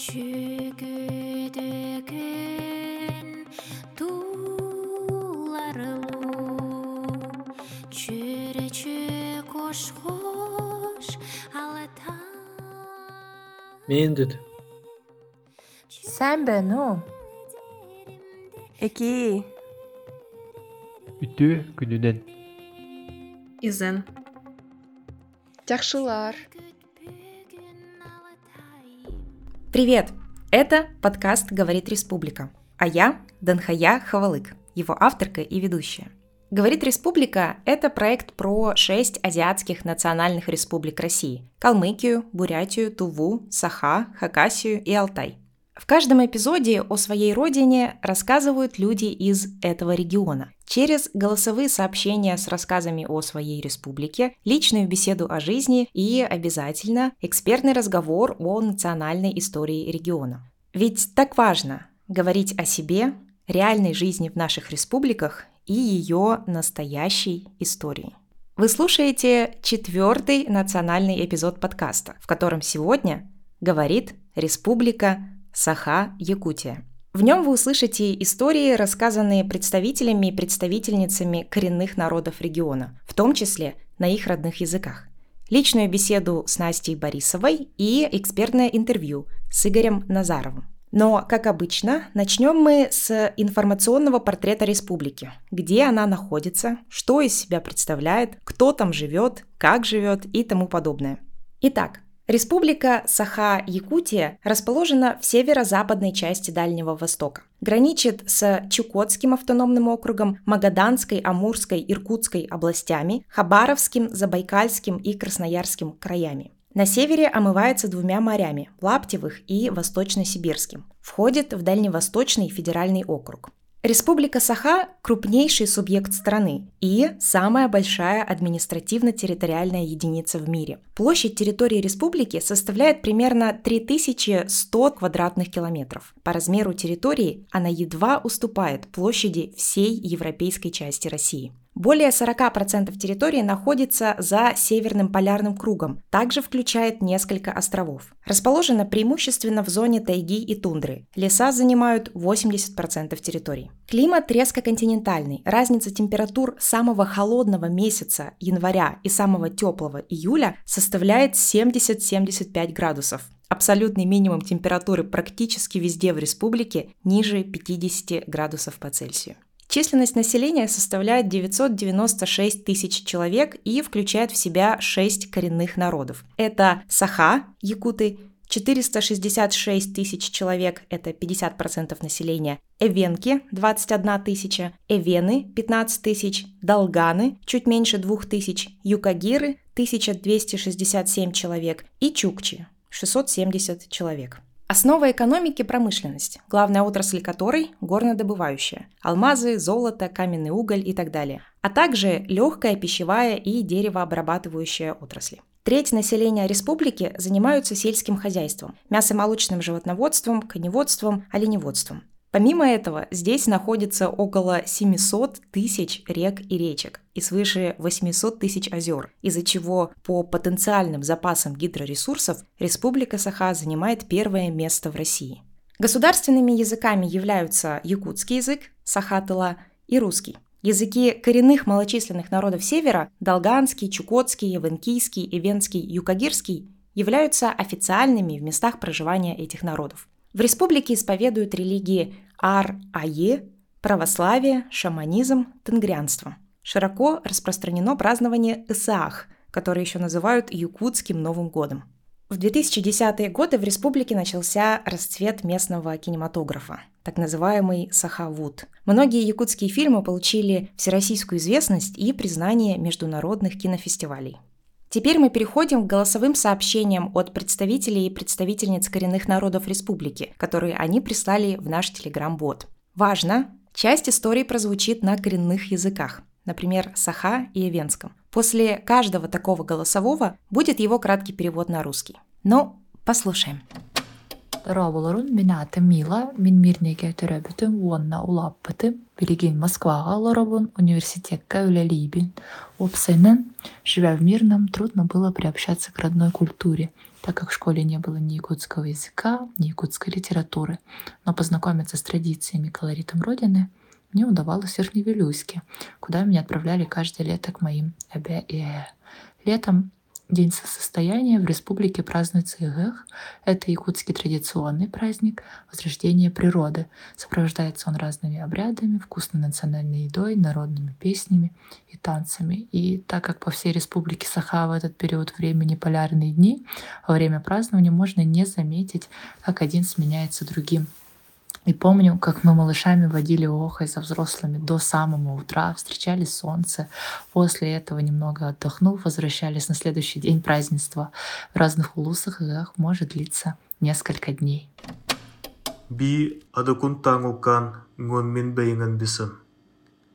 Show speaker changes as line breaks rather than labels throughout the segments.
жүгіді тулару туларылу жүрчі қош қош
алатан.
Мен деді. Sen үтті
күнді Ütü.
изен
Привет! Это подкаст «Говорит Республика», а я Данхая Хавалык, его авторка и ведущая. «Говорит Республика» — это проект про шесть азиатских национальных республик России – Калмыкию, Бурятию, Туву, Саха, Хакасию и Алтай. В каждом эпизоде о своей родине рассказывают люди из этого региона. Через голосовые сообщения с рассказами о своей республике, личную беседу о жизни и обязательно экспертный разговор о национальной истории региона. Ведь так важно говорить о себе, реальной жизни в наших республиках и ее настоящей истории. Вы слушаете четвертый национальный эпизод подкаста, в котором сегодня говорит Республика Саха, Якутия. В нем вы услышите истории, рассказанные представителями и представительницами коренных народов региона, в том числе на их родных языках. Личную беседу с Настей Борисовой и экспертное интервью с Игорем Назаровым. Но, как обычно, начнем мы с информационного портрета республики. Где она находится, что из себя представляет, кто там живет, как живет и тому подобное. Итак, Республика Саха-Якутия расположена в северо-западной части Дальнего Востока. Граничит с Чукотским автономным округом, Магаданской, Амурской, Иркутской областями, Хабаровским, Забайкальским и Красноярским краями. На севере омывается двумя морями – Лаптевых и Восточно-Сибирским. Входит в Дальневосточный федеральный округ. Республика Саха – крупнейший субъект страны и самая большая административно-территориальная единица в мире. Площадь территории республики составляет примерно 3100 квадратных километров. По размеру территории она едва уступает площади всей европейской части России. Более 40% территории находится за Северным полярным кругом, также включает несколько островов. Расположена преимущественно в зоне тайги и тундры. Леса занимают 80% территории. Климат резко континентальный. Разница температур самого холодного месяца января и самого теплого июля составляет 70-75 градусов. Абсолютный минимум температуры практически везде в республике ниже 50 градусов по Цельсию. Численность населения составляет 996 тысяч человек и включает в себя 6 коренных народов. Это Саха, якуты, 466 тысяч человек, это 50% населения, Эвенки – 21 тысяча, Эвены – 15 тысяч, Долганы – чуть меньше 2 тысяч, Юкагиры – 1267 человек и Чукчи – 670 человек. Основа экономики – промышленность, главная отрасль которой – горнодобывающая – алмазы, золото, каменный уголь и так далее, а также легкая пищевая и деревообрабатывающая отрасли. Треть населения республики занимаются сельским хозяйством, мясомолочным животноводством, коневодством, оленеводством. Помимо этого, здесь находится около 700 тысяч рек и речек и свыше 800 тысяч озер, из-за чего по потенциальным запасам гидроресурсов Республика Саха занимает первое место в России. Государственными языками являются якутский язык, сахатыла, и русский. Языки коренных малочисленных народов Севера – долганский, чукотский, эвенкийский, эвенский, юкагирский – являются официальными в местах проживания этих народов. В республике исповедуют религии Ар-Ае, православие, шаманизм, тенгрянство. Широко распространено празднование Исаах, которое еще называют Якутским Новым годом. В 2010-е годы в республике начался расцвет местного кинематографа, так называемый Сахавуд. Многие якутские фильмы получили всероссийскую известность и признание международных кинофестивалей. Теперь мы переходим к голосовым сообщениям от представителей и представительниц коренных народов республики, которые они прислали в наш телеграм-бот. Важно! Часть истории прозвучит на коренных языках, например, Саха и Эвенском. После каждого такого голосового будет его краткий перевод на русский. Но послушаем.
Роболорун мен аты Мила, мен Мирнеге төрөбүтүм, уонна улаппытым, билигин Москвага лоробун, университетка үлелибин. Опсайнын, живя в Мирном, трудно было приобщаться к родной культуре, так как в школе не было ни якутского языка, ни якутской литературы. Но познакомиться с традициями и колоритом Родины мне удавалось в Верхневилюйске, куда меня отправляли каждое лето к моим эбе и э. Летом День солнцестояния в республике празднуется Игэх. Это якутский традиционный праздник возрождения природы. Сопровождается он разными обрядами, вкусной национальной едой, народными песнями и танцами. И так как по всей республике Саха в этот период времени полярные дни, во время празднования можно не заметить, как один сменяется другим. И помню, как мы малышами водили охой за взрослыми до самого утра, встречали солнце. После этого, немного отдохнув, возвращались на следующий день празднества. В разных улусах их может длиться несколько дней.
Би ngон min бейнган бисым.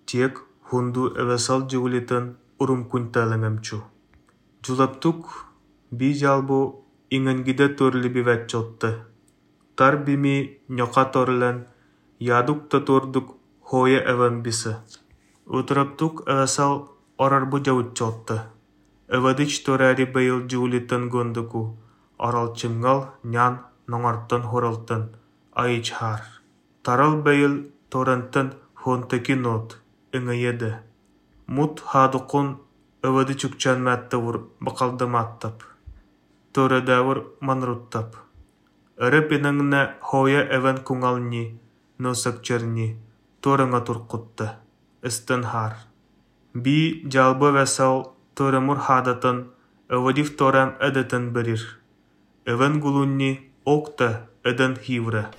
Тек хунду эвесал жигулитын урум кунталыңамчу. Жулаптук би жалбу ингангиде төрли бивет чотты. Тар бими ньоха торлен ядук да туордук хооя эвэн бысы. эвасал орарбу орарбы жабытчоотто. торари тораари бэйыл жуулиттан гондуку, оралчымгал нян ноңортон хоралтан, айчхар. Тарал бэйыл торантын хонтаки нот, ыҥыйеды. Мут хадукун эвэди чукчан маттавур бақалдаматтап. Торадавыр манруттап. Ырыпиныңна хоя эвен куңални, носакчерни, торыңа туркутты, ыстын хар. Би жалбы вәсал торамур хадатын, ывадив торам эдетен берир. Эвен гулунни окта эден хивра.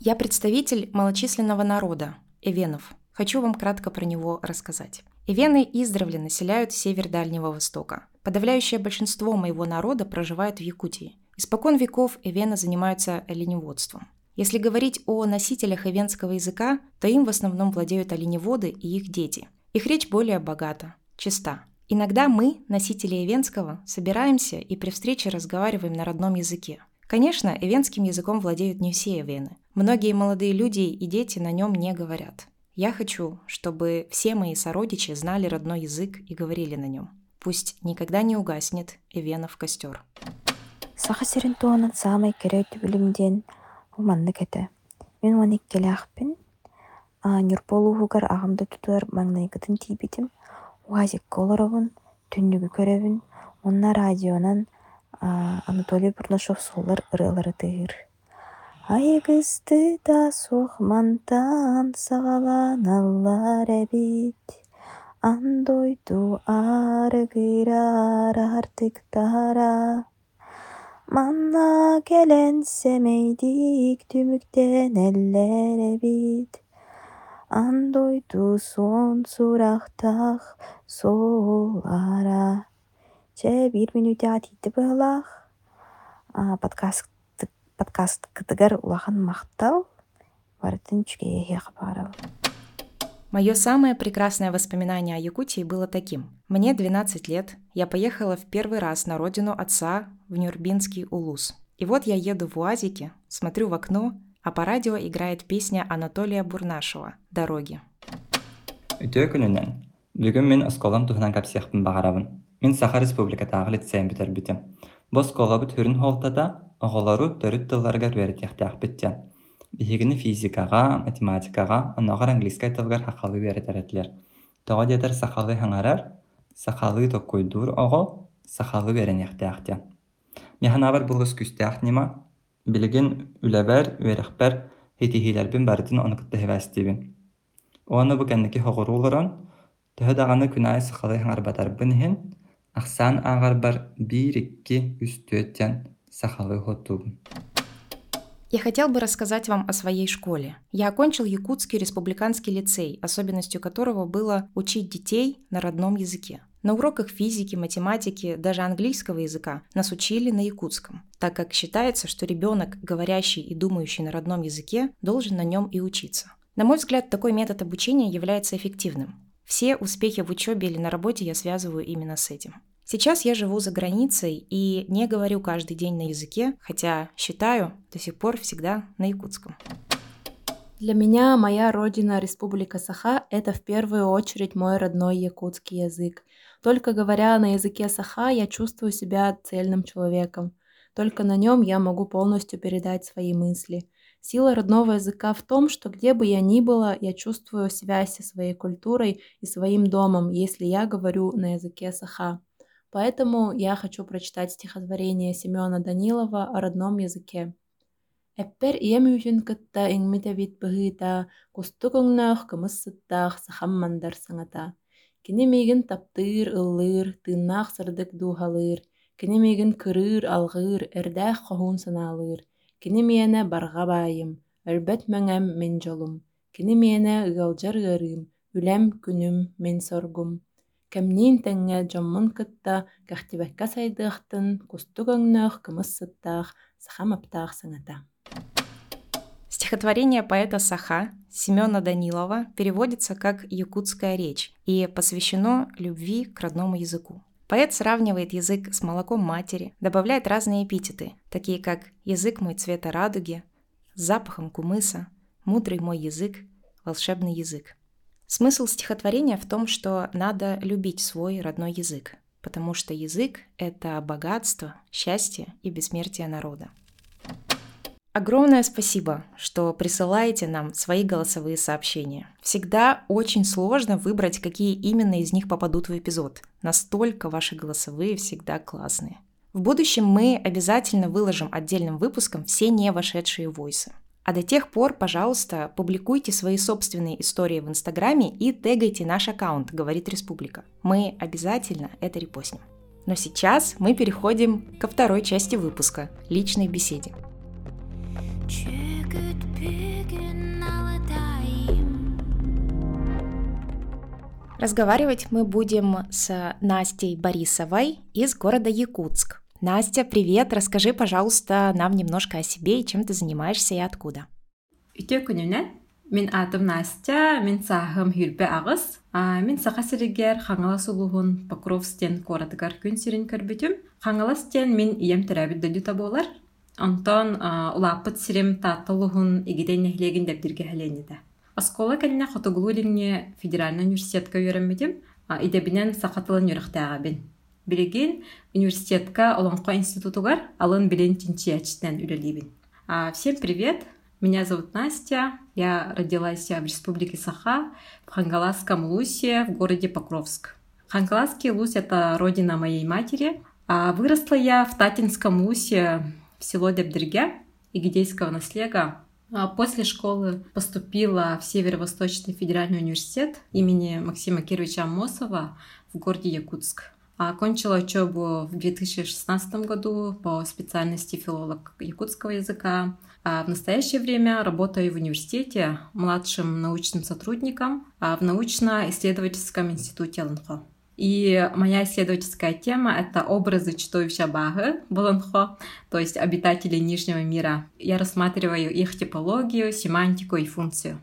Я представитель малочисленного народа, эвенов. Хочу вам кратко про него рассказать. Эвены издревле населяют север Дальнего Востока. Подавляющее большинство моего народа проживает в Якутии – Испокон веков эвены занимаются оленеводством. Если говорить о носителях эвенского языка, то им в основном владеют оленеводы и их дети. Их речь более богата, чиста. Иногда мы, носители эвенского, собираемся и при встрече разговариваем на родном языке. Конечно, эвенским языком владеют не все эвены. Многие молодые люди и дети на нем не говорят. Я хочу, чтобы все мои сородичи знали родной язык и говорили на нем. Пусть никогда не угаснет эвенов костер.
Саха сирин туонан саамай кэрэ түбілімден ұманны кәті. Мен уон иккелээхпин. ағымды аҕамда тутугар күтін тейбетім. Уазикка олоробун, түннігі көрөбүн. онна радионан Анатолий Бурнашов суулар ырыалары тыыр. Айгысты да сохмантан сагалан аллар эбит. Андойту артық тара. Манна келен семейдик түмүктен эллере бит андойту соң сурахтах сол ара че бир минутя тийтип ылах подкаст подкаст ктыгер улахан мактал бартын чүгеэхи кабарал
Мое самое прекрасное воспоминание о Якутии было таким. Мне 12 лет, я поехала в первый раз на родину отца в Нюрбинский Улус. И вот я еду в УАЗике, смотрю в окно, а по радио играет песня Анатолия Бурнашева «Дороги».
Үтө күнүнөн бүгүн мен осколам туһунан капсиякпын багарабын. Мен Саха Республикатагы лицейм битербитим. Бу осколабы төрүн холтада оголору төрүт тылларга руэритиахтаахпиттен. Иһигини физикаҕа, математикаҕа, оннооҕор английскай тылгар хахалыы эрэтэрэтилэр. Тоҕо диэтэр сахалыы хаҥарар, сахалыы токкуйдуур оҕо, сахалыы эрэнэхтээхтэ. Миһанаабар булгус күстээх нима, билигин үлэбэр, үэрэхпэр, хитиһиилэрбин барытын онукутта хэвээстибин. Уону бу кэнники хоҕурууларан, төһө даҕаны күнай сахалыы хаҥарбатарбын иһин, ахсан аагарбар биир икки үстүөттен сахалы хоттуубун.
Я хотел бы рассказать вам о своей школе. Я окончил Якутский республиканский лицей, особенностью которого было учить детей на родном языке. На уроках физики, математики, даже английского языка нас учили на якутском, так как считается, что ребенок, говорящий и думающий на родном языке, должен на нем и учиться. На мой взгляд, такой метод обучения является эффективным. Все успехи в учебе или на работе я связываю именно с этим. Сейчас я живу за границей и не говорю каждый день на языке, хотя считаю до сих пор всегда на якутском.
Для меня моя родина, Республика Саха, это в первую очередь мой родной якутский язык. Только говоря на языке Саха, я чувствую себя цельным человеком. Только на нем я могу полностью передать свои мысли. Сила родного языка в том, что где бы я ни была, я чувствую связь со своей культурой и своим домом, если я говорю на языке Саха. Поэтому я хочу прочитать стихотворение Семена Данилова о родном языке. Эппер ием үчүн кытта иңмите бит быгыта, кусту көңнөх кымыс сыттах сахаммандар саңата. Кини мейгин таптыр ыллыр, тыннах сырдык дуғалыр кини мейгин кырыр алгыр, эрдэх хохун саналыр. Кини миэне байым, әлбәт мәңәм мен жолым Кини ғалжар ғырым, үлем үләм күнүм мен соргум. Кэмниин тэҥҥэ дьоммун кытта кэхтибэккэ сайдыахтын кустук-оҥноох кымыс сыттаах.
Стихотворение поэта Саха Семена Данилова переводится как «якутская речь» и посвящено любви к родному языку. Поэт сравнивает язык с молоком матери, добавляет разные эпитеты, такие как «язык мой цвета радуги», «с запахом кумыса», «мудрый мой язык», «волшебный язык». Смысл стихотворения в том, что надо любить свой родной язык, потому что язык — это богатство, счастье и бессмертие народа. Огромное спасибо, что присылаете нам свои голосовые сообщения. Всегда очень сложно выбрать, какие именно из них попадут в эпизод. Настолько ваши голосовые всегда классные. В будущем мы обязательно выложим отдельным выпуском все не вошедшие войсы. А до тех пор, пожалуйста, публикуйте свои собственные истории в Инстаграме и тегайте наш аккаунт «Говорит Республика». Мы обязательно это репостим. Но сейчас мы переходим ко второй части выпуска – личной беседе. Разговаривать мы будем с Настей Борисовой из города Якутск. Настя, привет! Расскажи, пожалуйста, нам немножко о себе и чем ты занимаешься и откуда.
Үтеу күнінен Мен атым Настя, мен сағым Хүлбе Ағыз. Мен саға сірігер қаңала сұлуғын Покровстен қоратығар күн сирен көрбетім. Қаңаластен мен ием тәрәбі дөді таболар. Антон ұлапыт сирем татылығын егеден нәхлеген дәбдірге хәленеді. Аскола кәліне қотығылу ліңне федеральный университетке үйренмедім. Идебінен сақатылын үйріқтәға бен. Билеген университетка Олонко институтугар алын билен тинчиячтен үлелибин. Всем привет! Меня зовут Настя. Я родилась в Республике Саха, в Хангаласском Лусе, в городе Покровск. Хангаласский Лус — это родина моей матери, а выросла я в Татинском Лусе, в село Дебдерге Игидейского наслега. А после школы поступила в Северо-Восточный федеральный университет имени Максима Кировича Амосова в городе Якутск. А окончила учебу в 2016 году по специальности филолог якутского языка. А в настоящее время работаю в университете младшим научным сотрудником а в научно-исследовательском институте ЛНХО. И моя исследовательская тема — это образы чудовища Бага, Болонхо, то есть обитателей Нижнего мира. Я рассматриваю их типологию, семантику и функцию.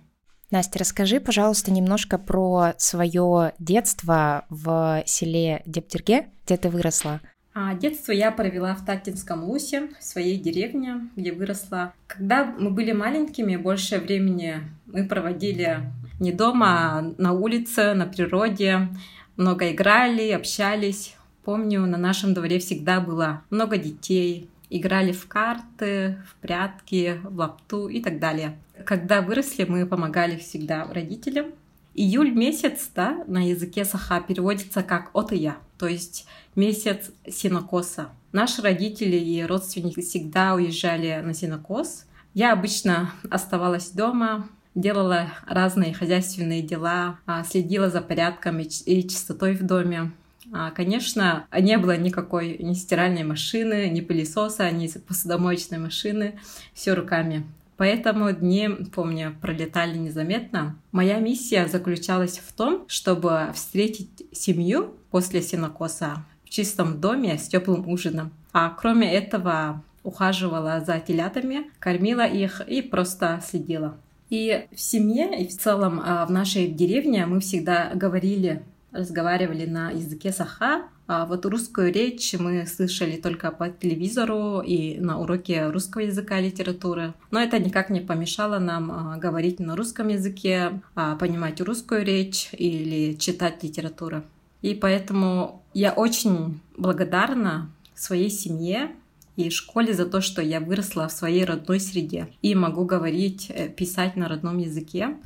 Настя, расскажи, пожалуйста, немножко про свое детство в селе Дептерге, где ты выросла.
А детство я провела в Татинском Лусе, в своей деревне, где выросла. Когда мы были маленькими, большее времени мы проводили не дома, а на улице, на природе много играли, общались. Помню, на нашем дворе всегда было много детей, играли в карты, в прятки, в лапту и так далее. Когда выросли, мы помогали всегда родителям. Июль месяц, да, на языке саха переводится как «от и я», то есть месяц синокоса. Наши родители и родственники всегда уезжали на синокос. Я обычно оставалась дома, делала разные хозяйственные дела, а, следила за порядком и чистотой в доме. А, конечно, не было никакой ни стиральной машины, ни пылесоса, ни посудомоечной машины, все руками. Поэтому дни, помню, пролетали незаметно. Моя миссия заключалась в том, чтобы встретить семью после синокоса в чистом доме с теплым ужином. А кроме этого, ухаживала за телятами, кормила их и просто следила. И в семье, и в целом а, в нашей деревне мы всегда говорили разговаривали на языке саха, а вот русскую речь мы слышали только по телевизору и на уроке русского языка и литературы. Но это никак не помешало нам а, говорить на русском языке, а, понимать русскую речь или читать литературу. И поэтому я очень благодарна своей семье и школе за то, что я выросла в своей родной среде и могу говорить, э, писать на родном языке.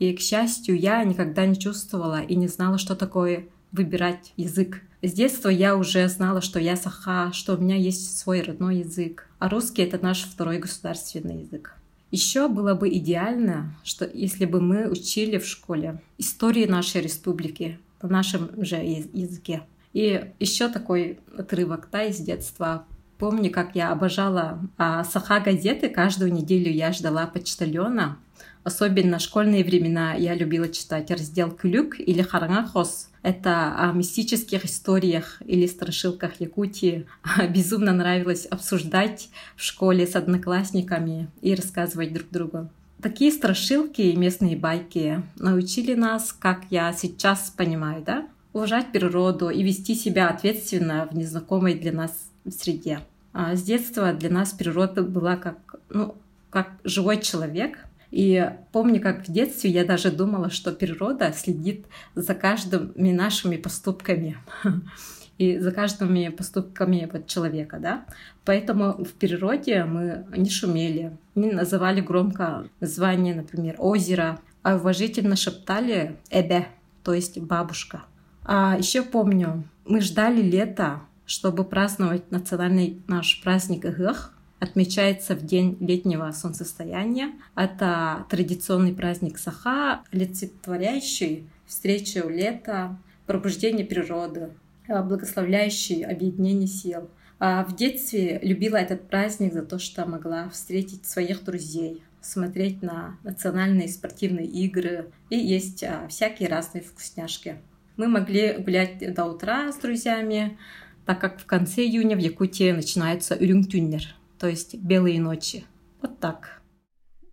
И, к счастью, я никогда не чувствовала и не знала, что такое выбирать язык. С детства я уже знала, что я саха, что у меня есть свой родной язык, а русский — это наш второй государственный язык. Еще было бы идеально, что если бы мы учили в школе истории нашей республики на нашем же языке. И еще такой отрывок да, из детства Помню, как я обожала а, саха газеты. Каждую неделю я ждала почтальона. Особенно в школьные времена я любила читать раздел «Клюк» или «Харангахос». Это о мистических историях или страшилках Якутии. Безумно нравилось обсуждать в школе с одноклассниками и рассказывать друг другу. Такие страшилки и местные байки научили нас, как я сейчас понимаю, да, уважать природу и вести себя ответственно в незнакомой для нас среде. А с детства для нас природа была как, ну, как живой человек. И помню, как в детстве я даже думала, что природа следит за каждыми нашими поступками и за каждыми поступками вот человека, да. Поэтому в природе мы не шумели, не называли громко название, например, озера, а уважительно шептали «эбе», то есть «бабушка». А еще помню, мы ждали лета, чтобы праздновать национальный наш праздник Игых, отмечается в день летнего солнцестояния. Это традиционный праздник Саха, олицетворяющий встречу лета, пробуждение природы, э, благословляющий объединение сил. А в детстве любила этот праздник за то, что могла встретить своих друзей, смотреть на национальные спортивные игры и есть а, всякие разные вкусняшки. Мы могли гулять до утра с друзьями, так как в конце июня в Якутии начинается Урюнгтюннер, то есть белые ночи. Вот так.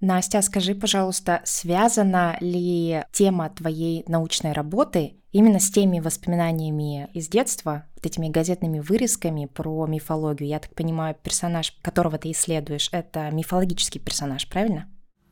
Настя, скажи, пожалуйста, связана ли тема твоей научной работы именно с теми воспоминаниями из детства, вот этими газетными вырезками про мифологию? Я так понимаю, персонаж, которого ты исследуешь, это мифологический персонаж, правильно?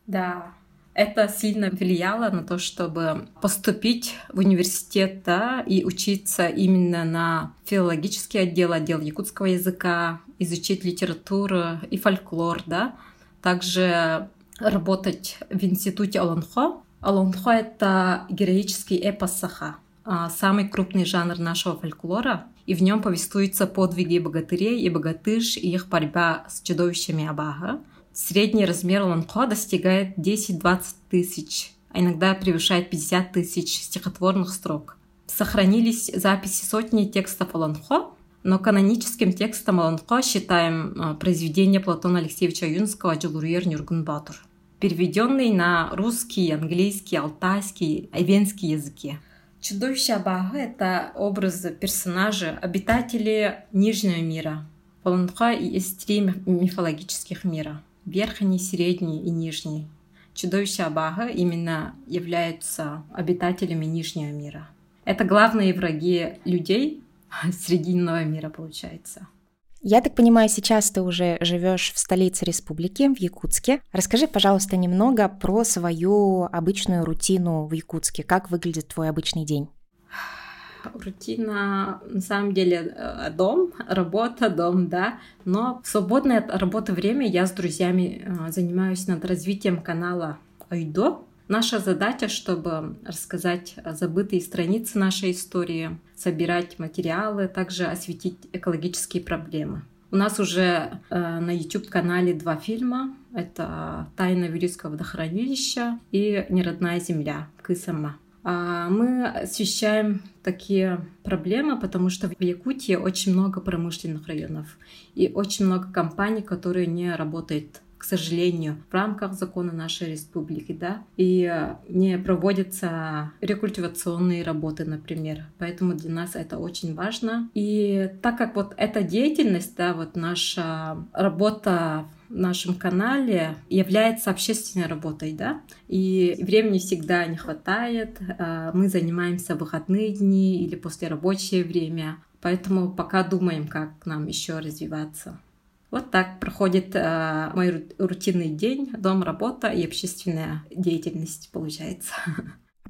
Да, это сильно влияло на то, чтобы поступить в университет да, и учиться именно на филологический отдел, отдел якутского языка, изучить литературу и фольклор, да. Также работать в институте Алонхо. Алонхо — это героический эпос Саха, а, самый крупный жанр нашего фольклора, и в нем повествуются подвиги богатырей и богатыш и их борьба с чудовищами Абага — Средний размер ланхо достигает 10-20 тысяч, а иногда превышает 50 тысяч стихотворных строк. Сохранились записи сотни текстов Аланхо, но каноническим текстом Аланхо считаем э, произведение Платона Алексеевича Юнского «Джалурьер Нюргунбатур», переведенный на русский, английский, алтайский, айвенский языки. Чудовище Абага — это образы персонажа, обитатели Нижнего мира. В Аланхо есть три мифологических мира — верхний, средний и нижний. Чудовища Абага именно являются обитателями Нижнего мира. Это главные враги людей Срединного мира, получается.
Я так понимаю, сейчас ты уже живешь в столице республики, в Якутске. Расскажи, пожалуйста, немного про свою обычную рутину в Якутске. Как выглядит твой обычный день?
Рутина, на самом деле, э, дом, работа, дом, да. Но в свободное от работы время я с друзьями э, занимаюсь над развитием канала Айдо. Наша задача, чтобы рассказать забытые страницы нашей истории, собирать материалы, также осветить экологические проблемы. У нас уже э, на YouTube-канале два фильма. Это «Тайна Вирийского водохранилища» и «Неродная земля» Кысама. А, мы освещаем такие проблемы, потому что в Якутии очень много промышленных районов и очень много компаний, которые не работают к сожалению, в рамках закона нашей республики, да, и не проводятся рекультивационные работы, например. Поэтому для нас это очень важно. И так как вот эта деятельность, да, вот наша работа в нашем канале является общественной работой, да, и времени всегда не хватает. А, мы занимаемся в выходные дни или после рабочее время, поэтому пока думаем, как нам еще развиваться. Вот так проходит э, мой рутинный день, дом, работа и общественная деятельность получается.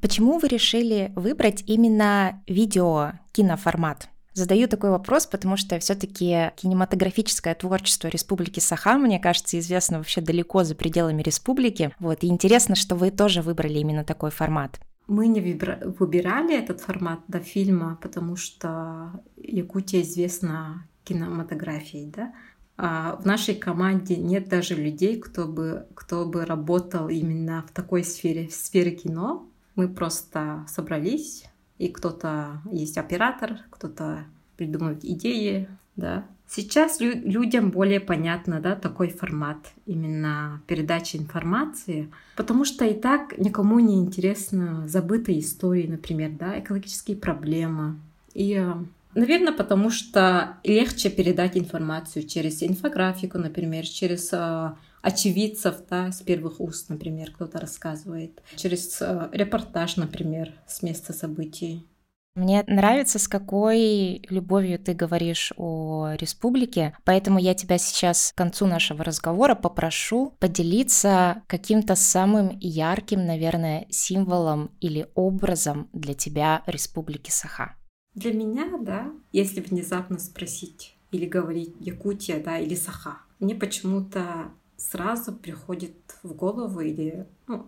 Почему вы решили выбрать именно видео киноформат? Задаю такой вопрос, потому что все-таки кинематографическое творчество Республики Саха, мне кажется, известно вообще далеко за пределами республики. Вот, и интересно, что вы тоже выбрали именно такой формат.
Мы не выбирали этот формат до фильма, потому что Якутия известна кинематографией, да. А в нашей команде нет даже людей, кто бы, кто бы работал именно в такой сфере, в сфере кино. Мы просто собрались, и кто-то есть оператор, кто-то придумывает идеи, да. Сейчас лю- людям более понятно, да, такой формат именно передачи информации, потому что и так никому не интересно забытые истории, например, да, экологические проблемы. И, э, наверное, потому что легче передать информацию через инфографику, например, через э, очевидцев, да, с первых уст, например, кто-то рассказывает, через э, репортаж, например, с места событий.
Мне нравится, с какой любовью ты говоришь о республике, поэтому я тебя сейчас к концу нашего разговора попрошу поделиться каким-то самым ярким, наверное, символом или образом для тебя Республики Саха.
Для меня, да, если внезапно спросить или говорить Якутия, да, или Саха, мне почему-то сразу приходит в голову или ну,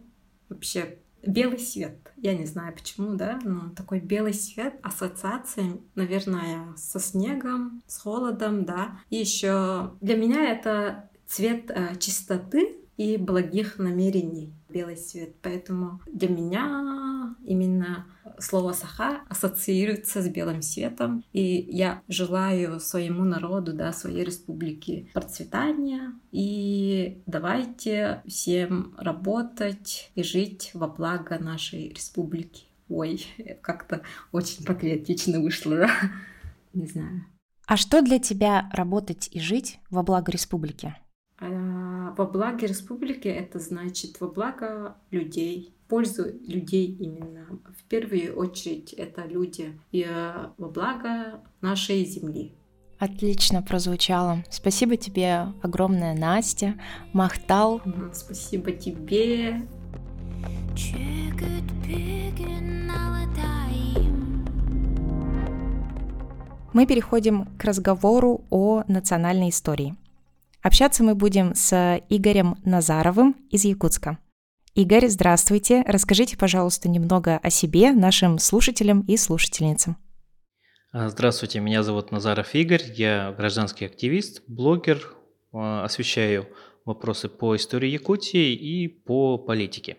вообще белый свет. Я не знаю почему, да, но такой белый свет, ассоциация, наверное, со снегом, с холодом, да. И еще для меня это цвет э, чистоты и благих намерений, белый цвет. Поэтому для меня именно слово саха ассоциируется с белым светом. И я желаю своему народу, да, своей республике процветания. И давайте всем работать и жить во благо нашей республики. Ой, как-то очень патриотично вышло, да? Не знаю.
А что для тебя работать и жить во благо республики?
А, во благо республики это значит во благо людей, пользу людей именно. В первую очередь это люди и э, во благо нашей земли.
Отлично прозвучало. Спасибо тебе огромное, Настя. Махтал.
Спасибо тебе.
Мы переходим к разговору о национальной истории. Общаться мы будем с Игорем Назаровым из Якутска. Игорь, здравствуйте. Расскажите, пожалуйста, немного о себе нашим слушателям и слушательницам.
А, здравствуйте, меня зовут Назаров Игорь, я гражданский активист, блогер, а, освещаю вопросы по истории Якутии и по политике.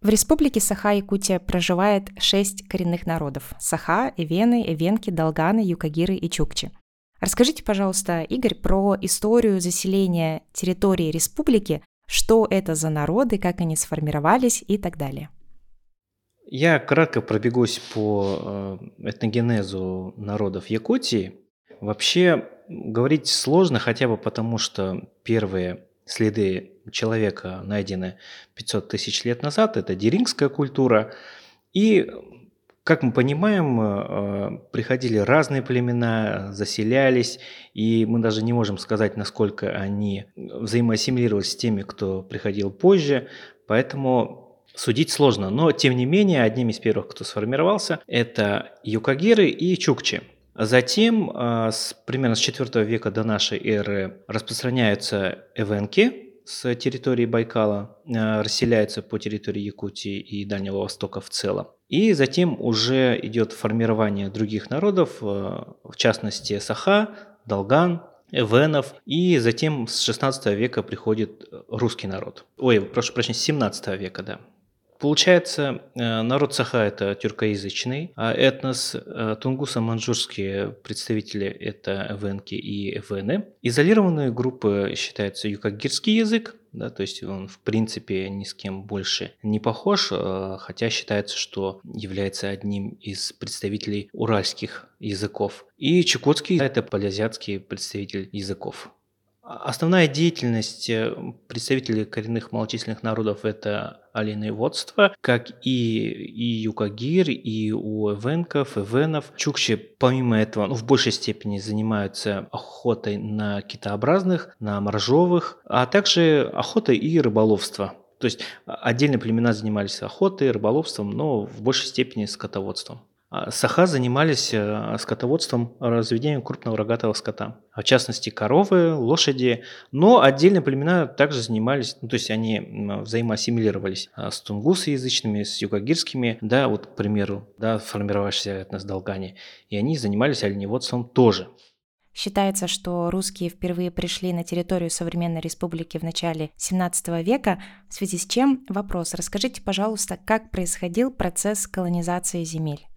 В республике Саха-Якутия проживает шесть коренных народов – Саха, Эвены, Эвенки, Долганы, Юкагиры и Чукчи. Расскажите, пожалуйста, Игорь, про историю заселения территории республики что это за народы, как они сформировались и так далее.
Я кратко пробегусь по э, этногенезу народов Якутии. Вообще говорить сложно, хотя бы потому, что первые следы человека найдены 500 тысяч лет назад, это дерингская культура. И как мы понимаем, э, приходили разные племена, заселялись, и мы даже не можем сказать, насколько они взаимоассимилировались с теми, кто приходил позже, поэтому судить сложно. Но, тем не менее, одним из первых, кто сформировался, это юкагиры и чукчи. Затем, э, примерно с 4 века до нашей эры, распространяются эвенки, с территории Байкала, э, расселяются по территории Якутии и Дальнего Востока в целом. И затем уже идет формирование других народов, э, в частности Саха, Долган, Эвенов, и затем с 16 века приходит русский народ. Ой, прошу прощения, с 17 века, да. Получается, э, народ Саха – это тюркоязычный, а этнос э, тунгуса-манжурские представители – это эвенки и эвены. Изолированные группы считаются юкагирский язык, да, то есть он в принципе ни с кем больше не похож, э, хотя считается, что является одним из представителей уральских языков. И чукотский – это полязиатский представитель языков. Основная деятельность э, представителей коренных малочисленных народов – это оленеводство, как и, и юкагир, и у эвенков, эвенов. Чукчи, помимо этого, ну, в большей степени занимаются охотой на китообразных, на моржовых, а также охотой и рыболовство. То есть отдельные племена занимались охотой, рыболовством, но в большей степени скотоводством. А саха занимались э, скотоводством, разведением крупного рогатого скота, в частности коровы, лошади, но отдельные племена также занимались, ну, то есть они взаимоассимилировались а, с тунгусоязычными, с югогирскими, да, вот, к примеру, да, формировавшиеся этнос Долгани, и они занимались оленеводством тоже.
Считается, что русские впервые пришли на территорию современной республики в начале 17 века, в связи с чем вопрос, расскажите, пожалуйста, как происходил процесс колонизации земель?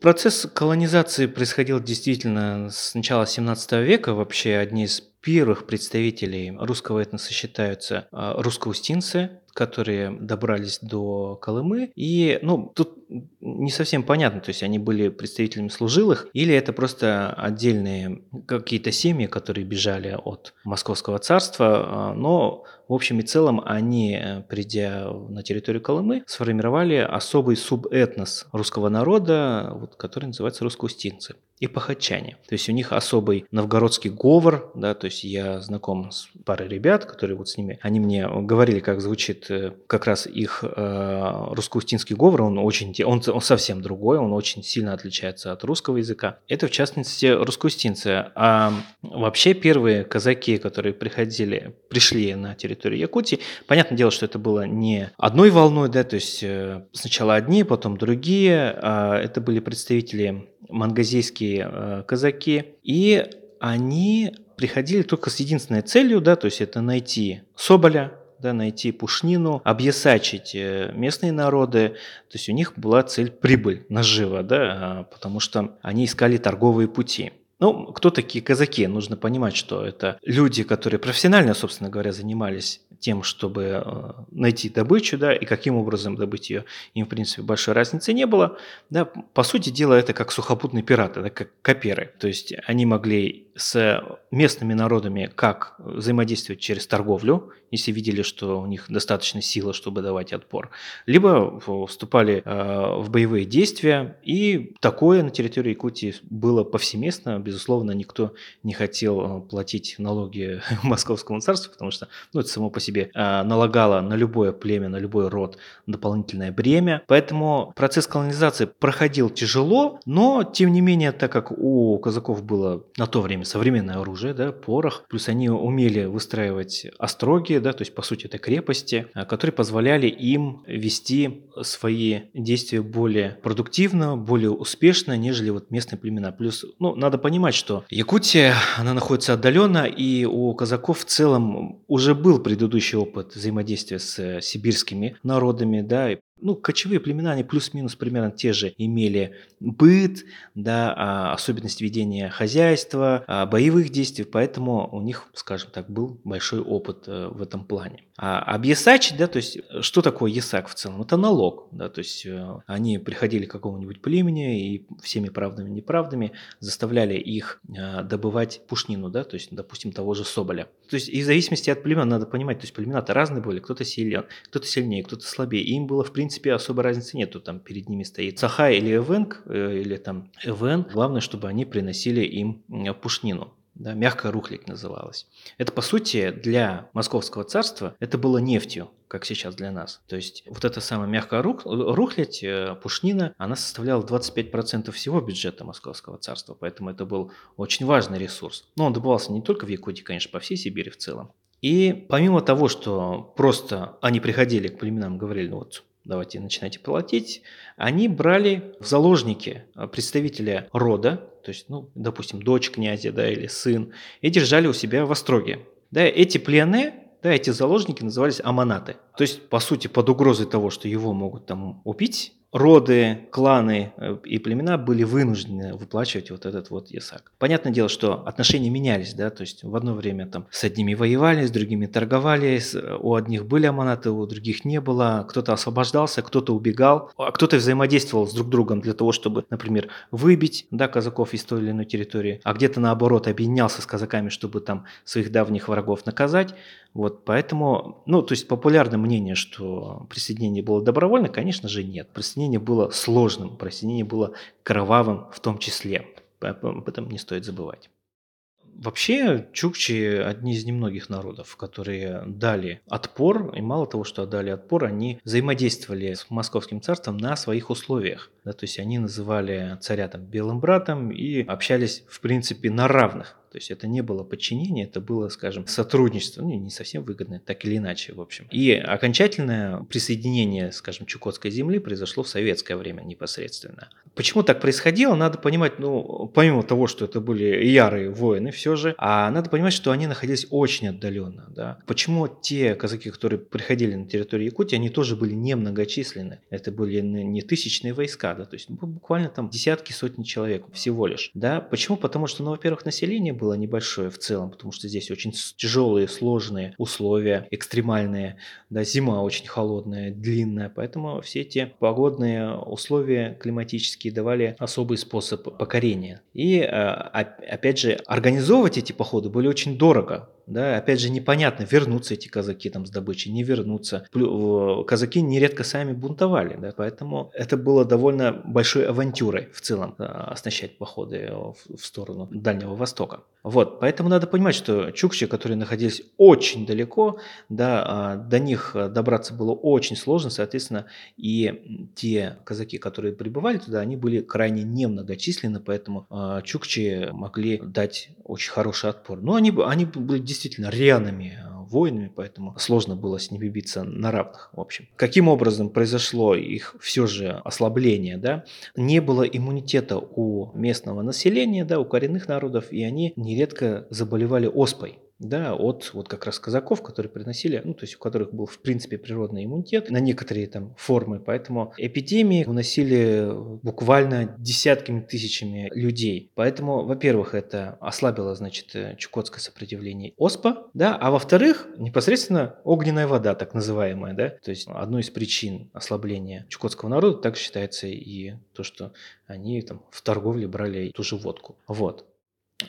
Процесс колонизации происходил действительно с начала 17 века. Вообще одни из первых представителей русского этноса считаются а, русскоустинцы, которые добрались до Колымы. И, ну, тут не совсем понятно, то есть они были представителями служилых, или это просто отдельные какие-то семьи, которые бежали от Московского царства, а, но в общем и целом они, э, придя на территорию Колымы, сформировали особый субэтнос русского народа, вот, который называется русскоустинцы и пахачане. То есть у них особый новгородский говор, да, то есть я знаком с парой ребят, которые вот с ними, они мне говорили, как звучит э, как раз их э, русско-устинский говор, он очень, он, он совсем другой, он очень сильно отличается от русского языка. Это в частности русско-устинцы. А вообще первые казаки, которые приходили, пришли на территорию Якутии, понятное дело, что это было не одной волной, да, то есть э, сначала одни, потом другие, а это были представители мангазийские э, казаки, и они приходили только с единственной целью, да, то есть это найти Соболя, да, найти пушнину, объясачить э, местные народы. То есть у них была цель прибыль, нажива, да, а, потому что они искали торговые пути. Ну, кто такие казаки? Нужно понимать, что это люди, которые профессионально, собственно говоря, занимались тем, чтобы э, найти добычу, да, и каким образом добыть ее, им, в принципе, большой разницы не было. Да, по сути дела, это как сухопутные пираты, да, как каперы. То есть они могли с местными народами как взаимодействовать через торговлю, если видели, что у них достаточно силы, чтобы давать отпор, либо вступали э, в боевые действия, и такое на территории Якутии было повсеместно, безусловно, никто не хотел э, платить налоги Московскому царству, потому что ну, это само по себе э, налагало на любое племя, на любой род дополнительное бремя, поэтому процесс колонизации проходил тяжело, но, тем не менее, так как у казаков было на то время современное оружие, да, порох, плюс они умели выстраивать остроги, да, то есть по сути это крепости, а, которые позволяли им вести свои действия более продуктивно, более успешно, нежели вот местные племена. Плюс, ну, надо понимать, что Якутия, она находится отдаленно, и у казаков в целом уже был предыдущий опыт взаимодействия с сибирскими народами, да, ну, кочевые племена, они плюс-минус примерно те же имели быт, да, а, особенность ведения хозяйства, а, боевых действий, поэтому у них, скажем так, был большой опыт э, в этом плане. А объясачить, да, то есть что такое ясак в целом? Это налог, да, то есть э, они приходили к какому-нибудь племени и всеми правдами и неправдами заставляли их э, добывать пушнину, да, то есть, допустим, того же соболя. То есть и в зависимости от племен надо понимать, то есть племена-то разные были, кто-то силен, кто-то сильнее, кто-то слабее, и им было, в принципе, особой разницы нету. Там перед ними стоит Саха или Эвенг, э, или там Эвен. Главное, чтобы они приносили им пушнину. Да, мягкая рухлядь называлась. Это, по сути, для Московского царства это было нефтью, как сейчас для нас. То есть вот эта самая мягкая рух, рухлядь, э, пушнина, она составляла 25% всего бюджета Московского царства, поэтому это был очень важный ресурс. Но он добывался не только в Якутии, конечно, по всей Сибири в целом. И помимо того, что просто они приходили к племенам говорили, ну вот давайте начинайте платить, они брали в заложники а, представителя рода, то есть, ну, допустим, дочь князя, да, или сын, и держали у себя в остроге. Да, эти плены, да, эти заложники назывались аманаты. То есть, по сути, под угрозой того, что его могут там убить, роды, кланы э, и племена были вынуждены выплачивать вот этот вот ясак. Понятное дело, что отношения менялись, да, то есть в одно время там с одними воевали, с другими торговали, у одних были аманаты, у других не было, кто-то освобождался, кто-то убегал, а кто-то взаимодействовал с друг другом для того, чтобы, например, выбить, да, казаков из той или иной территории, а где-то наоборот объединялся с казаками, чтобы там своих давних врагов наказать. Вот, поэтому, ну, то есть популярное мнение, что присоединение было добровольно, конечно же, нет. Присоединение было сложным, присоединение было кровавым в том числе. Об этом не стоит забывать. Вообще, чукчи – одни из немногих народов, которые дали отпор, и мало того, что дали отпор, они взаимодействовали с московским царством на своих условиях. Да, то есть они называли царя там белым братом и общались, в принципе, на равных. То есть это не было подчинение, это было, скажем, сотрудничество, ну, не совсем выгодное, так или иначе, в общем. И окончательное присоединение, скажем, Чукотской земли произошло в советское время непосредственно. Почему так происходило, надо понимать, ну, помимо того, что это были ярые воины все же, а надо понимать, что они находились очень отдаленно, да. Почему те казаки, которые приходили на территорию Якутии, они тоже были немногочисленны, это были не тысячные войска, да, то есть буквально там десятки, сотни человек всего лишь, да. Почему? Потому что, ну, во-первых, население было небольшое в целом, потому что здесь очень тяжелые, сложные условия, экстремальные, да, зима очень холодная, длинная, поэтому все эти погодные условия климатические давали особый способ покорения. И, а, опять же, организовывать эти походы были очень дорого, да, опять же, непонятно, вернутся эти казаки там с добычей, не вернутся. Казаки нередко сами бунтовали, да, поэтому это было довольно большой авантюрой в целом оснащать походы в сторону Дальнего Востока. Вот, поэтому надо понимать, что чукчи, которые находились очень далеко, да, а, до них добраться было очень сложно, соответственно, и те казаки, которые прибывали туда, они были крайне немногочисленны, поэтому а, чукчи могли дать очень хороший отпор. Но они, они были действительно рьяными а, воинами, поэтому сложно было с ними биться на равных, в общем. Каким образом произошло их все же ослабление, да? Не было иммунитета у местного населения, да, у коренных народов, и они нередко заболевали оспой да, от вот как раз казаков, которые приносили, ну, то есть у которых был, в принципе, природный иммунитет на некоторые там формы, поэтому эпидемии уносили буквально десятками тысячами людей. Поэтому, во-первых, это ослабило, значит, чукотское сопротивление ОСПА, да, а во-вторых, непосредственно огненная вода, так называемая, да, то есть одной из причин ослабления чукотского народа так считается и то, что они там в торговле брали ту же водку. Вот.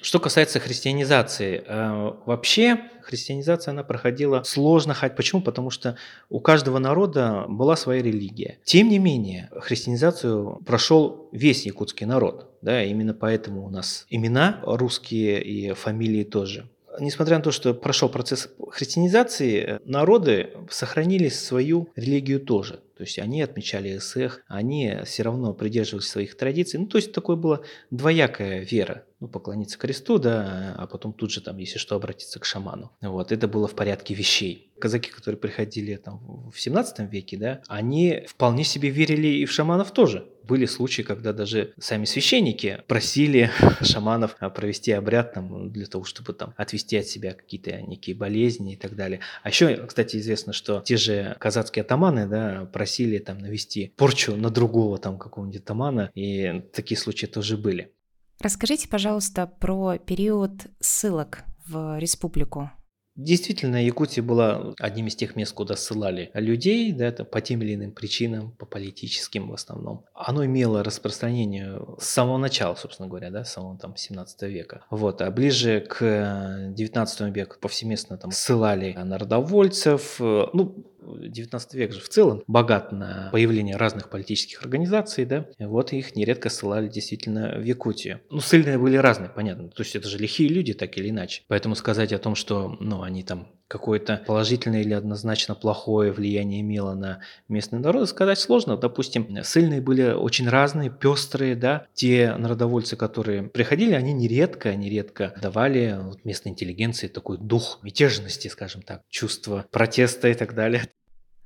Что касается христианизации, э, вообще христианизация она проходила сложно. Почему? Потому что у каждого народа была своя религия. Тем не менее, христианизацию прошел весь якутский народ. Да, именно поэтому у нас имена русские и фамилии тоже. Несмотря на то, что прошел процесс христианизации, народы сохранили свою религию тоже. То есть они отмечали СЭХ, они все равно придерживались своих традиций. Ну, то есть такое была двоякая вера. Ну, поклониться кресту, да, а потом тут же там, если что, обратиться к шаману. Вот, это было в порядке вещей. Казаки, которые приходили там в 17 веке, да, они вполне себе верили и в шаманов тоже. Были случаи, когда даже сами священники просили шаманов провести обряд там, для того, чтобы там отвести от себя какие-то некие болезни и так далее. А еще, кстати, известно, что те же казацкие атаманы да, просили там навести порчу на другого там какого-нибудь атамана, и такие случаи тоже были.
Расскажите, пожалуйста, про период ссылок в республику.
Действительно, Якутия была одним из тех мест, куда ссылали людей, да, это по тем или иным причинам, по политическим в основном. Оно имело распространение с самого начала, собственно говоря, да, с самого там 17 века. Вот, а ближе к 19 веку повсеместно там ссылали народовольцев, ну, 19 век же в целом богат на появление разных политических организаций, да, вот их нередко ссылали действительно в Якутию. Ну, ссыльные были разные, понятно, то есть это же лихие люди, так или иначе. Поэтому сказать о том, что, ну, они там какое-то положительное или однозначно плохое влияние имело на местные народы, сказать сложно. Допустим, ссыльные были очень разные, пестрые, да. Те народовольцы, которые приходили, они нередко, нередко давали местной интеллигенции такой дух мятежности, скажем так, чувство протеста и так далее.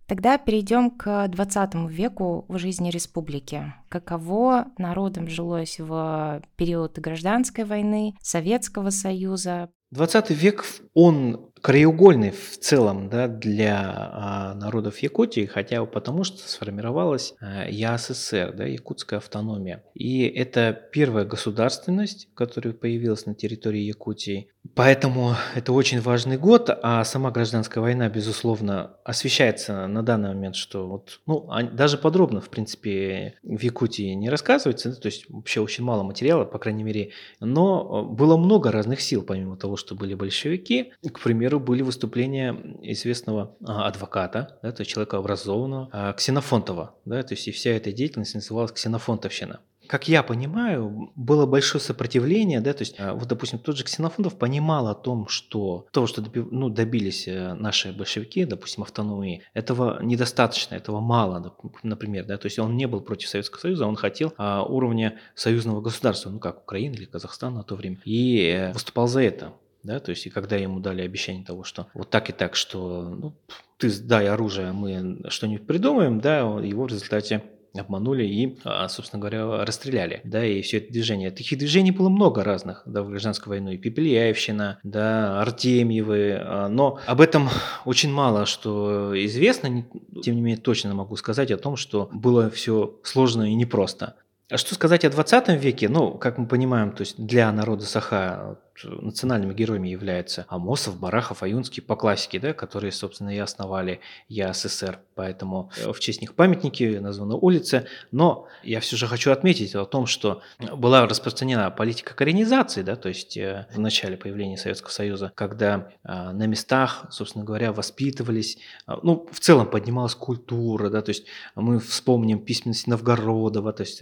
Тогда перейдем к 20 веку в жизни республики. Каково народам жилось в период гражданской войны, Советского Союза.
20 век, он краеугольный в целом да, для а, народов Якутии, хотя бы потому, что сформировалась а, ЯССР, да, Якутская автономия. И это первая государственность, которая появилась на территории Якутии. Поэтому это очень важный год, а сама гражданская война, безусловно, освещается на данный момент, что вот, ну, даже подробно, в принципе, в Якутии не рассказывается, да, то есть вообще очень мало материала, по крайней мере, но было много разных сил, помимо того, что были большевики. К примеру, были выступления известного а, адвоката, да, то есть человека образованного, а, Ксенофонтова, да, то есть и вся эта деятельность называлась Ксенофонтовщина как я понимаю, было большое сопротивление, да, то есть, а, вот, допустим, тот же Ксенофонтов понимал о том, что того, что ну, добились э, наши большевики, допустим, автономии, этого недостаточно, этого мало, например, да, то есть он не был против Советского Союза, он хотел а, уровня союзного государства, ну, как Украина или Казахстан на то время, и э, выступал за это да, то есть и когда ему дали обещание того, что вот так и так, что ну, ты дай оружие, мы что-нибудь придумаем, да, его в результате обманули и, а, собственно говоря, расстреляли, да, и все это движение. Таких движений было много разных, да, в гражданскую войну, и Пепеляевщина, да, Артемьевы, а, но об этом очень мало что известно, тем не менее точно могу сказать о том, что было все сложно и непросто. А что сказать о 20 веке? Ну, как мы понимаем, то есть для народа Саха национальными героями являются Амосов, Барахов, Аюнский по классике, да, которые, собственно, и основали ЯССР. Поэтому э, в честь них памятники, названы улицы. Но я все же хочу отметить о том, что была распространена политика коренизации, да, то есть э, в начале появления Советского Союза, когда э, на местах, собственно говоря, воспитывались, ну, в целом поднималась культура, да, то есть мы вспомним письменность Новгородова, то есть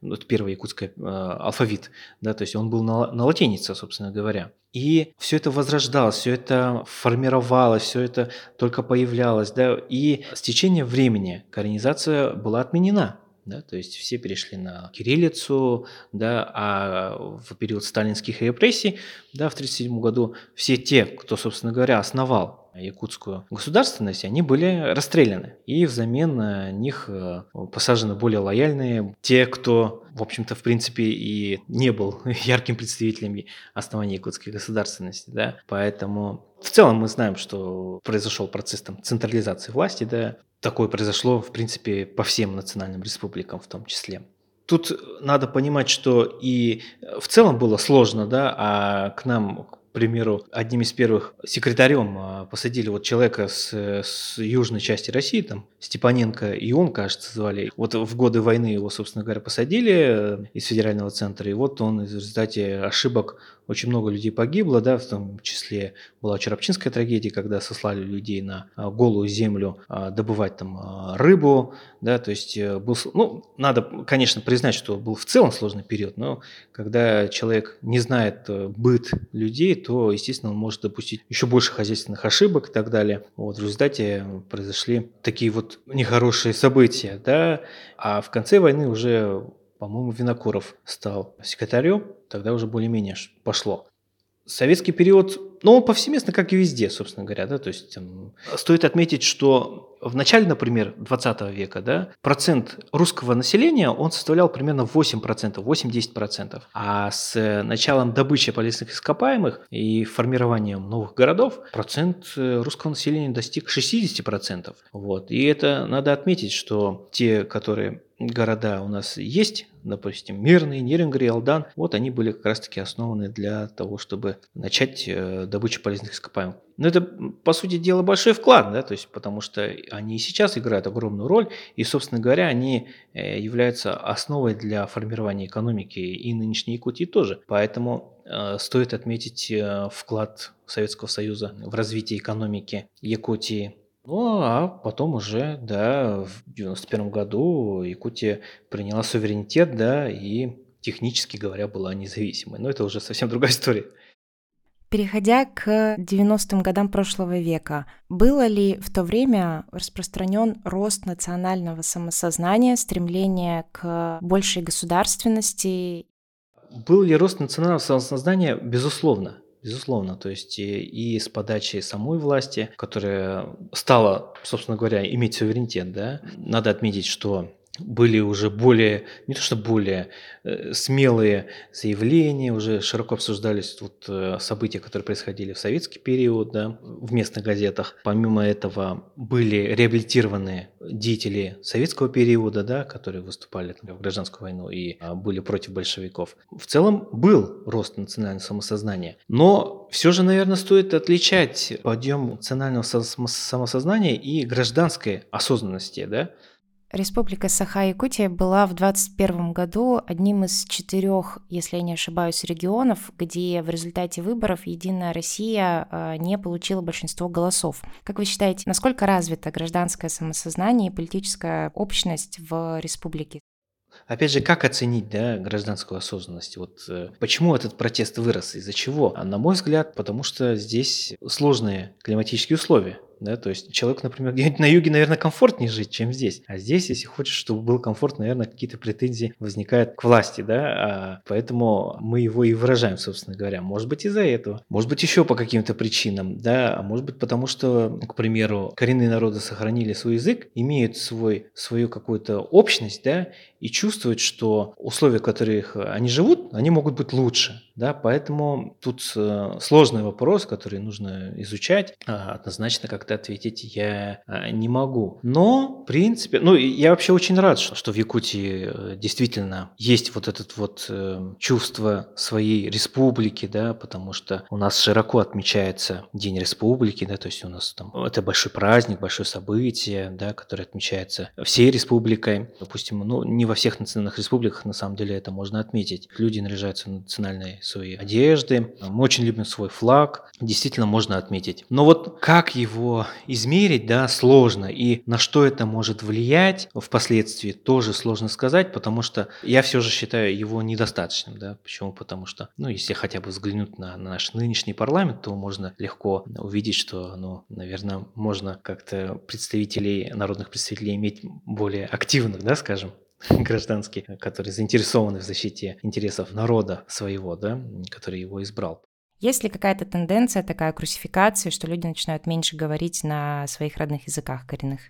вот первый якутский алфавит, да, то есть он был на, на латинице, собственно, собственно говоря. И все это возрождалось, все это формировалось, все это только появлялось, да, и с течением времени коренизация была отменена. Да, то есть все перешли на кириллицу, да, а в период сталинских репрессий, да, в 1937 году все те, кто, собственно говоря, основал якутскую государственность, они были расстреляны. И взамен на них э, посажены более лояльные, те, кто, в общем-то, в принципе, и не был ярким представителем основания якутской государственности. Да? Поэтому в целом мы знаем, что произошел процесс там, централизации власти, да, такое произошло, в принципе, по всем национальным республикам в том числе. Тут надо понимать, что и в целом было сложно, да, а к нам, примеру, одним из первых секретарем а, посадили вот человека с, с южной части России, там, Степаненко и он, кажется, звали. Вот в годы войны его, собственно говоря, посадили э, из федерального центра, и вот он в результате ошибок очень много людей погибло, да, в том числе была Черопчинская трагедия, когда сослали людей на а, голую землю а, добывать там рыбу, да, то есть э, был, ну, надо, конечно, признать, что был в целом сложный период, но когда человек не знает э, быт людей, то, естественно, он может допустить еще больше хозяйственных ошибок и так далее. Вот в результате произошли такие вот нехорошие события, да, а в конце войны уже по-моему, Винокуров стал секретарем, тогда уже более-менее пошло. Советский период, ну, он повсеместно, как и везде, собственно говоря, да, то есть там, стоит отметить, что в начале, например, 20 века, да, процент русского населения, он составлял примерно 8%, 8-10%, а с началом добычи полезных ископаемых и формированием новых городов процент э, русского населения достиг 60%, вот, и это надо отметить, что те, которые города у нас есть, допустим, Мирный, Нерингри, Алдан, вот они были как раз-таки основаны для того, чтобы начать э, добычу полезных ископаемых. Но это, по сути дела, большой вклад, да, то есть, потому что они и сейчас играют огромную роль, и, собственно говоря, они э, являются основой для формирования экономики и нынешней Якутии тоже. Поэтому э, стоит отметить вклад Советского Союза в развитие экономики Якутии ну, а потом уже, да, в 91 году Якутия приняла суверенитет, да, и технически говоря, была независимой. Но это уже совсем другая история.
Переходя к 90-м годам прошлого века, было ли в то время распространен рост национального самосознания, стремление к большей государственности?
Был ли рост национального самосознания? Безусловно. Безусловно, то есть и, и с подачи самой власти, которая стала, собственно говоря, иметь суверенитет, да, надо отметить, что были уже более, не то что более э, смелые заявления, уже широко обсуждались вот э, события, которые происходили в советский период, да, в местных газетах. Помимо этого были реабилитированные деятели советского периода, да, которые выступали там, в гражданскую войну и а, были против большевиков. В целом был рост национального самосознания, но все же, наверное, стоит отличать подъем национального самосознания и гражданской осознанности, да,
Республика Саха-Якутия была в 2021 году одним из четырех, если я не ошибаюсь, регионов, где в результате выборов Единая Россия а, не получила большинство голосов. Как вы считаете, насколько развито гражданское самосознание и политическая общность в республике?
Опять же, как оценить да, гражданскую осознанность? Вот э, почему этот протест вырос? Из-за чего? А на мой взгляд, потому что здесь сложные климатические условия. Да, то есть человек, например, где-нибудь на юге, наверное, комфортнее жить, чем здесь. А здесь, если хочешь, чтобы был комфорт, наверное, какие-то претензии возникают к власти, да, а поэтому мы его и выражаем, собственно говоря. Может быть, из-за этого. Может быть, еще по каким-то причинам, да, а может быть, потому что, к примеру, коренные народы сохранили свой язык, имеют свой, свою какую-то общность, да, и чувствуют, что условия, в которых они живут, они могут быть лучше. Да, поэтому тут э, сложный вопрос, который нужно изучать. А однозначно как-то ответить я а, не могу. Но, в принципе, ну, я вообще очень рад, что, в Якутии э, действительно есть вот это вот э, чувство своей республики, да, потому что у нас широко отмечается День республики, да, то есть у нас там это большой праздник, большое событие, да, которое отмечается всей республикой. Допустим, ну, не во всех национальных республиках, на самом деле, это можно отметить. Люди наряжаются в национальные свои одежды, мы очень любим свой флаг, действительно можно отметить. Но вот как его измерить, да, сложно, и на что это может влиять впоследствии, тоже сложно сказать, потому что я все же считаю его недостаточным, да, почему? Потому что, ну, если хотя бы взглянуть на, на наш нынешний парламент, то можно легко увидеть, что, ну, наверное, можно как-то представителей, народных представителей иметь более активных, да, скажем, гражданские, которые заинтересованы в защите интересов народа своего, да, который его избрал.
Есть ли какая-то тенденция, такая крусификация, что люди начинают меньше говорить на своих родных языках коренных?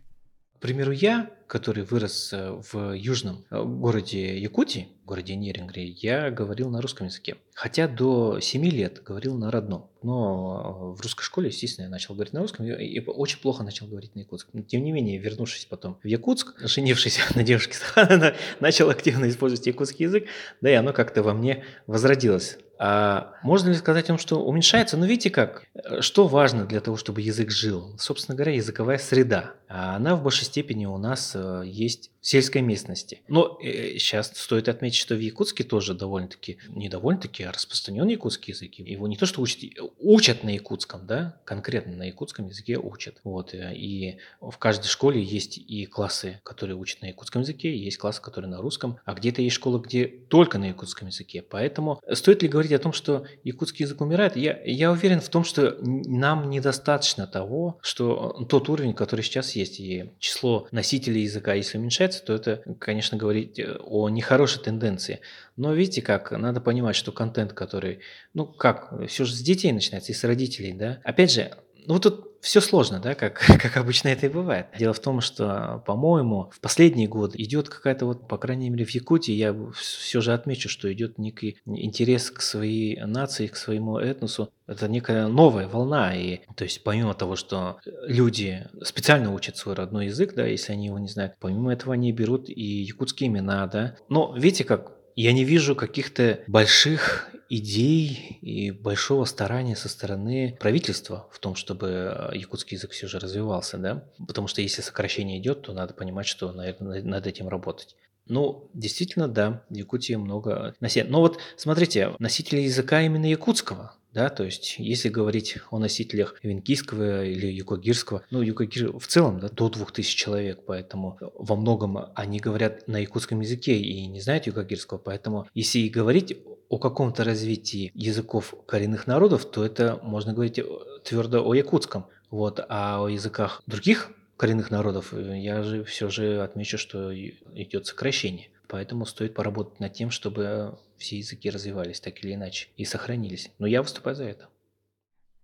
К примеру, я, который вырос э, в южном э, городе Якутии, городе Нерингре, я говорил на русском языке. Хотя до 7 лет говорил на родном. Но в русской школе, естественно, я начал говорить на русском и очень плохо начал говорить на якутском. Тем не менее, вернувшись потом в Якутск, женившись на девушке, начал активно использовать якутский язык, да и оно как-то во мне возродилось. А можно ли сказать о том, что уменьшается? Ну, видите как, что важно для того, чтобы язык жил? Собственно говоря, языковая среда. А она в большей степени у нас есть сельской местности. Но э, сейчас стоит отметить, что в Якутске тоже довольно-таки, не довольно-таки, а распространен якутский язык. Его не то, что учат, учат на якутском, да, конкретно на якутском языке учат. Вот, э, и в каждой школе есть и классы, которые учат на якутском языке, есть классы, которые на русском, а где-то есть школа, где только на якутском языке. Поэтому стоит ли говорить о том, что якутский язык умирает, я, я уверен в том, что нам недостаточно того, что тот уровень, который сейчас есть, и число носителей языка, если уменьшается, то это, конечно, говорить э, о нехорошей тенденции. Но видите как, надо понимать, что контент, который, ну как, все же с детей начинается, и с родителей, да. Опять же, ну тут все сложно, да, как, как обычно это и бывает. Дело в том, что, по-моему, в последние годы идет какая-то вот, по крайней мере, в Якутии, я все же отмечу, что идет некий интерес к своей нации, к своему этносу. Это некая новая волна, и то есть помимо того, что люди специально учат свой родной язык, да, если они его не знают, помимо этого они берут и якутские имена, да. Но видите, как я не вижу каких-то больших идей и большого старания со стороны правительства в том, чтобы э, якутский язык все же развивался, да? Потому что если сокращение идет, то надо понимать, что, наверное, над этим работать. Ну, действительно, да, в Якутии много носителей. Но вот смотрите, носители языка именно якутского, да, то есть если говорить о носителях венкийского или юкогирского, ну, юкогир в целом, да, до 2000 человек, поэтому во многом они говорят на якутском языке и не знают юкогирского, поэтому если и говорить о каком-то развитии языков коренных народов, то это можно говорить твердо о якутском, вот, а о языках других коренных народов э, я же все же отмечу, что идет сокращение. Поэтому стоит поработать над тем, чтобы все языки развивались так или иначе и сохранились. Но я выступаю за это.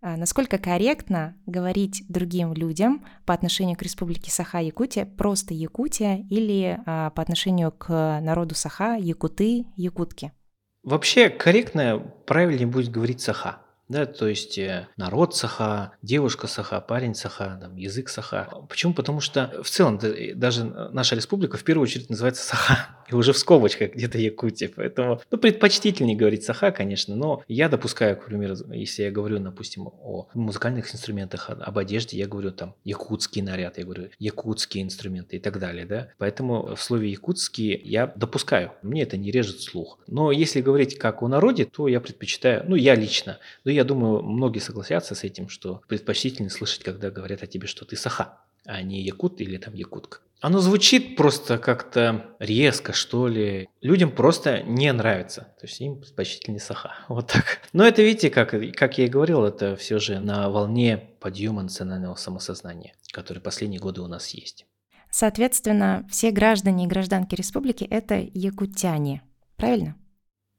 А насколько корректно говорить другим людям по отношению к Республике Саха-Якутия просто Якутия или а, по отношению к народу Саха, Якуты, Якутки?
Вообще корректно, правильнее будет говорить Саха да, то есть э, народ саха, девушка саха, парень саха, там, язык саха. Почему? Потому что в целом даже наша республика в первую очередь называется саха, и уже в скобочках где-то Якутия, поэтому, ну, предпочтительнее говорить саха, конечно, но я допускаю, к примеру, если я говорю, допустим, о музыкальных инструментах, об одежде, я говорю там якутский наряд, я говорю якутские инструменты и так далее, да, поэтому в слове якутский я допускаю, мне это не режет слух. Но если говорить как о народе, то я предпочитаю, ну, я лично, но я я думаю, многие согласятся с этим, что предпочтительнее слышать, когда говорят о тебе, что ты саха, а не якут или там якутка. Оно звучит просто как-то резко, что ли. Людям просто не нравится. То есть им предпочтительнее саха. Вот так. Но это, видите, как, как я и говорил, это все же на волне подъема национального самосознания, который последние годы у нас есть.
Соответственно, все граждане и гражданки республики – это якутяне. Правильно?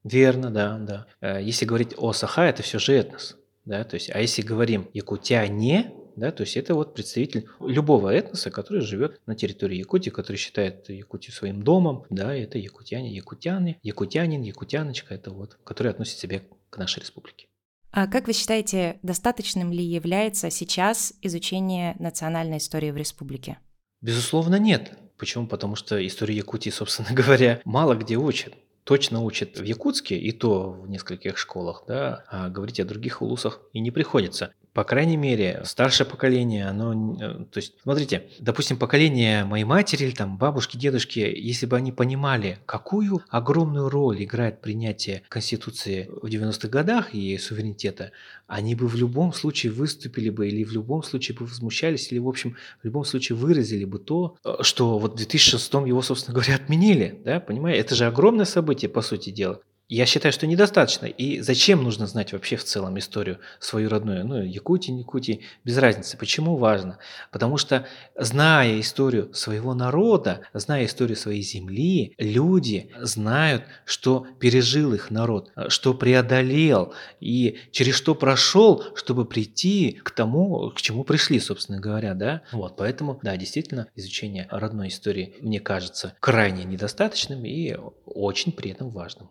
Верно, да, да. Э, если говорить о Саха, это все же этнос. Да, то есть, а если говорим якутяне, да, то есть это вот представитель любого этноса, который живет на территории Якутии, который считает Якутию своим домом, да, это якутяне, якутяне, якутянин, якутяночка, это вот, который относит себя к нашей республике.
А как вы считаете, достаточным ли является сейчас изучение национальной истории в республике?
Безусловно, нет. Почему? Потому что историю Якутии, собственно говоря, мало где учат точно учат в Якутске, и то в нескольких школах, да, а говорить о других улусах и не приходится по крайней мере, старшее поколение, оно, э, то есть, смотрите, допустим, поколение моей матери или там бабушки, дедушки, если бы они понимали, какую огромную роль играет принятие Конституции в 90-х годах и суверенитета, они бы в любом случае выступили бы или в любом случае бы возмущались, или, в общем, в любом случае выразили бы то, э, что вот в 2006 его, собственно говоря, отменили, да, понимаете? Это же огромное событие, по сути дела. Я считаю, что недостаточно. И зачем нужно знать вообще в целом историю свою родную? Ну, Якутии, не без разницы. Почему важно? Потому что, зная историю своего народа, зная историю своей земли, люди знают, что пережил их народ, что преодолел и через что прошел, чтобы прийти к тому, к чему пришли, собственно говоря, да? Вот, поэтому, да, действительно, изучение родной истории, мне кажется, крайне недостаточным и очень при этом важным.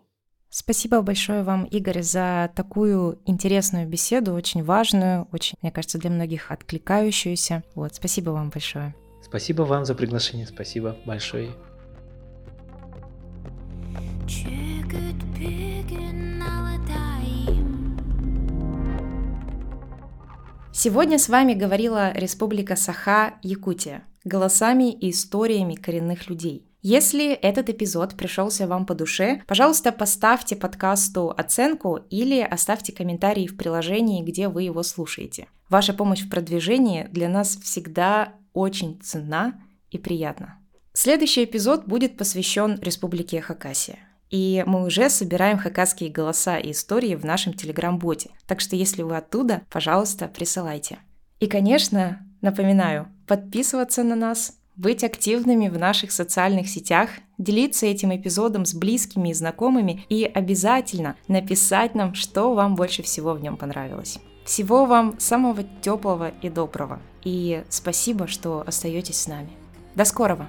Спасибо большое вам, Игорь, за такую интересную беседу, очень важную, очень, мне кажется, для многих откликающуюся. Вот, спасибо вам большое.
Спасибо вам за приглашение, спасибо большое.
Сегодня с вами говорила Республика Саха, Якутия, голосами и историями коренных людей. Если этот эпизод пришелся вам по душе, пожалуйста, поставьте подкасту оценку или оставьте комментарий в приложении, где вы его слушаете. Ваша помощь в продвижении для нас всегда очень ценна и приятна. Следующий эпизод будет посвящен Республике Хакасия. И мы уже собираем хакасские голоса и истории в нашем телеграм-боте. Так что если вы оттуда, пожалуйста, присылайте. И, конечно, напоминаю, подписываться на нас, быть активными в наших социальных сетях, делиться этим эпизодом с близкими и знакомыми и обязательно написать нам, что вам больше всего в нем понравилось. Всего вам самого теплого и доброго. И спасибо, что остаетесь с нами. До скорого!